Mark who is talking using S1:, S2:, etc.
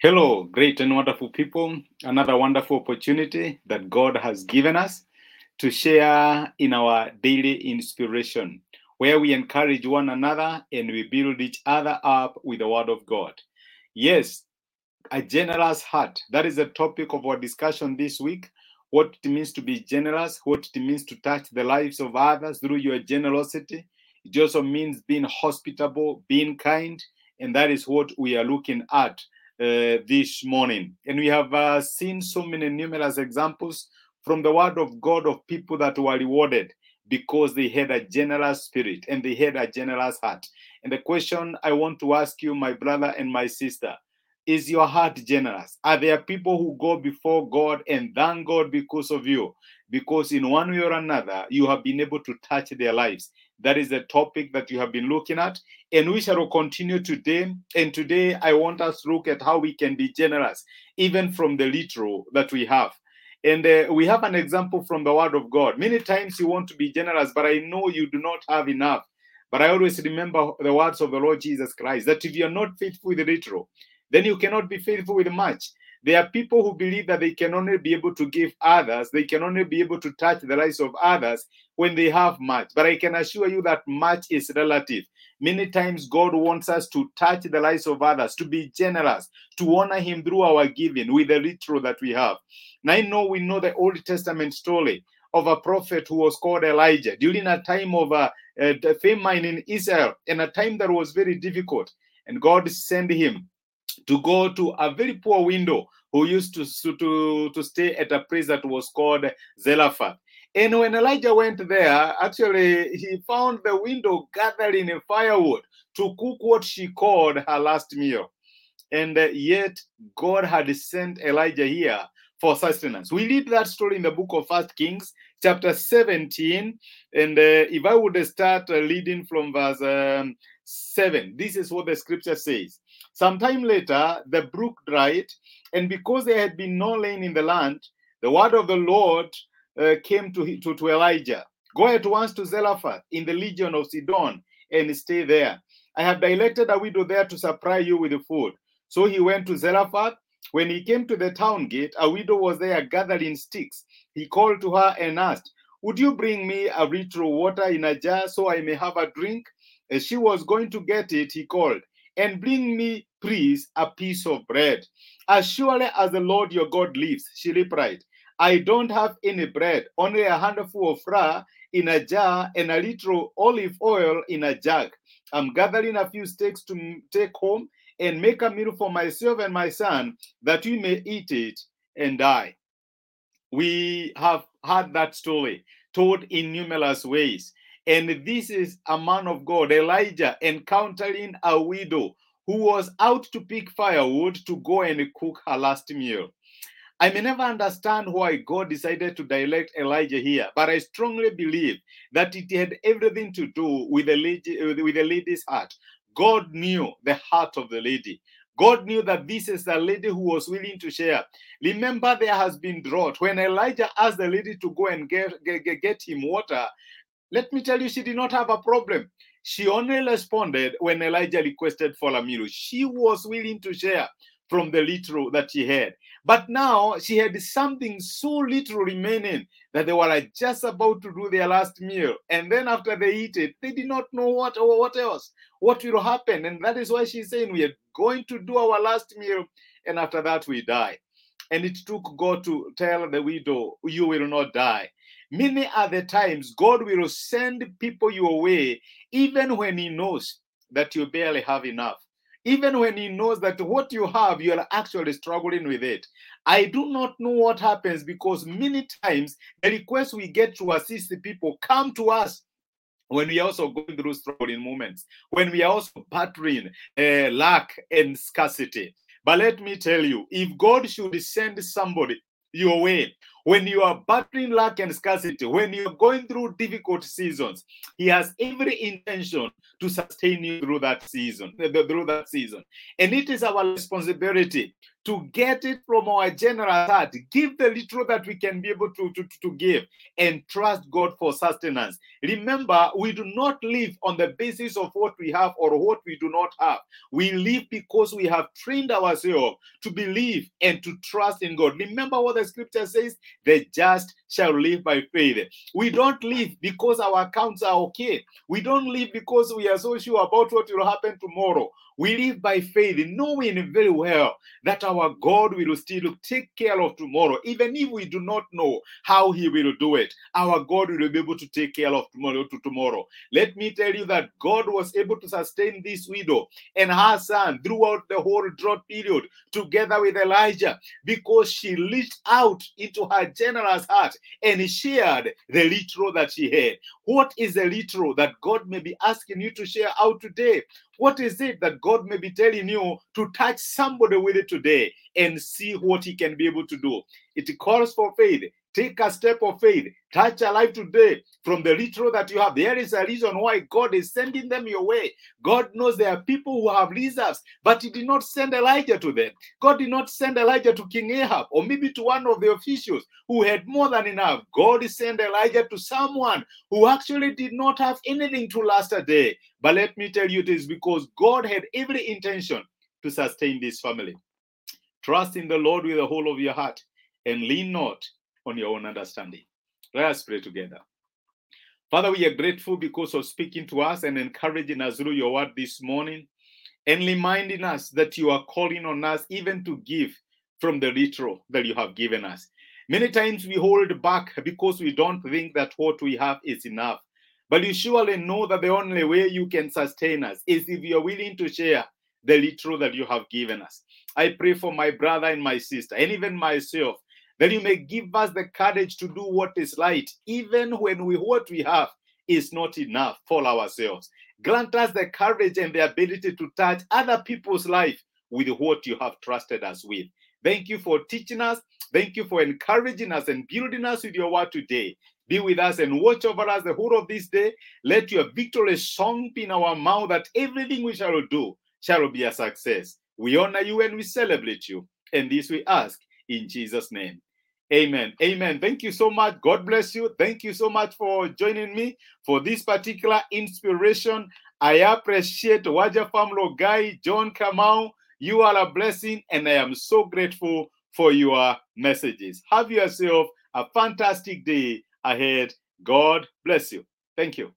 S1: Hello, great and wonderful people. Another wonderful opportunity that God has given us to share in our daily inspiration, where we encourage one another and we build each other up with the Word of God. Yes, a generous heart. That is the topic of our discussion this week. What it means to be generous, what it means to touch the lives of others through your generosity. It also means being hospitable, being kind, and that is what we are looking at uh, this morning. And we have uh, seen so many numerous examples from the Word of God of people that were rewarded because they had a generous spirit and they had a generous heart. And the question I want to ask you, my brother and my sister, is your heart generous? Are there people who go before God and thank God because of you? Because in one way or another, you have been able to touch their lives. That is the topic that you have been looking at. And we shall continue today. And today, I want us to look at how we can be generous, even from the literal that we have. And uh, we have an example from the Word of God. Many times you want to be generous, but I know you do not have enough. But I always remember the words of the Lord Jesus Christ that if you are not faithful with the literal, then you cannot be faithful with much. There are people who believe that they can only be able to give others, they can only be able to touch the lives of others when they have much. But I can assure you that much is relative. Many times, God wants us to touch the lives of others, to be generous, to honor Him through our giving with the little that we have. Now, I know we know the Old Testament story of a prophet who was called Elijah during a time of a, a famine in Israel and a time that was very difficult. And God sent him to go to a very poor window who used to, to, to stay at a place that was called Zarephath. And when Elijah went there, actually, he found the window gathering a firewood to cook what she called her last meal. And yet, God had sent Elijah here for sustenance. We read that story in the book of First Kings, chapter 17. And uh, if I would start uh, reading from verse um, 7, this is what the scripture says. Sometime later, the brook dried, and because there had been no rain in the land, the word of the Lord uh, came to, to, to Elijah Go at once to Zarephath in the region of Sidon and stay there. I have directed a widow there to supply you with food. So he went to Zarephath. When he came to the town gate, a widow was there gathering sticks. He called to her and asked, Would you bring me a little water in a jar so I may have a drink? As she was going to get it, he called, And bring me, please, a piece of bread. As surely as the Lord your God lives, she replied, I don't have any bread, only a handful of flour in a jar and a little olive oil in a jug. I'm gathering a few sticks to take home and make a meal for myself and my son that we may eat it and die. We have heard that story told in numerous ways. And this is a man of God, Elijah, encountering a widow who was out to pick firewood to go and cook her last meal. I may never understand why God decided to direct Elijah here, but I strongly believe that it had everything to do with the lady, with the lady's heart. God knew the heart of the lady. God knew that this is a lady who was willing to share. Remember, there has been drought. When Elijah asked the lady to go and get, get, get him water, let me tell you, she did not have a problem. She only responded when Elijah requested for a meal. She was willing to share from the little that she had. But now she had something so little remaining that they were just about to do their last meal. And then after they eat it, they did not know what or what else, what will happen. And that is why she's saying we are going to do our last meal, and after that we die. And it took God to tell the widow, You will not die. Many other times, God will send people your way, even when He knows that you barely have enough even when he knows that what you have, you are actually struggling with it. I do not know what happens because many times the requests we get to assist the people come to us when we are also going through struggling moments, when we are also battling uh, lack and scarcity. But let me tell you, if God should send somebody your way when you are battling lack and scarcity, when you're going through difficult seasons, He has every intention to sustain you through that season, through that season. And it is our responsibility to get it from our general heart. Give the little that we can be able to, to, to give and trust God for sustenance. Remember, we do not live on the basis of what we have or what we do not have. We live because we have trained ourselves to believe and to trust in God. Remember what the scripture says the just shall live by faith. We don't live because our accounts are okay. We don't live because we are so sure about what will happen tomorrow. We live by faith, knowing very well that our God will still take care of tomorrow, even if we do not know how He will do it. Our God will be able to take care of tomorrow to tomorrow. Let me tell you that God was able to sustain this widow and her son throughout the whole drought period, together with Elijah, because she reached out into her generous heart and shared the little that she had. What is the little that God may be asking you to share out today? What is it that God may be telling you to touch somebody with it today and see what He can be able to do? It calls for faith. Take a step of faith. Touch a life today from the little that you have. There is a reason why God is sending them your way. God knows there are people who have reserves, but He did not send Elijah to them. God did not send Elijah to King Ahab or maybe to one of the officials who had more than enough. God sent Elijah to someone who actually did not have anything to last a day. But let me tell you, it is because God had every intention to sustain this family. Trust in the Lord with the whole of your heart and lean not on your own understanding. Let us pray together. Father, we are grateful because of speaking to us and encouraging us through your word this morning and reminding us that you are calling on us even to give from the little that you have given us. Many times we hold back because we don't think that what we have is enough. But you surely know that the only way you can sustain us is if you are willing to share the little that you have given us. I pray for my brother and my sister, and even myself, that you may give us the courage to do what is right, even when we what we have is not enough for ourselves. Grant us the courage and the ability to touch other people's life with what you have trusted us with. Thank you for teaching us. Thank you for encouraging us and building us with your word today. Be with us and watch over us the whole of this day. Let your victory song be in our mouth that everything we shall do shall be a success. We honor you and we celebrate you. And this we ask in Jesus' name. Amen. Amen. Thank you so much. God bless you. Thank you so much for joining me for this particular inspiration. I appreciate Waja Famlo Guy, John Kamau. You are a blessing, and I am so grateful for your messages. Have yourself a fantastic day ahead. God bless you. Thank you.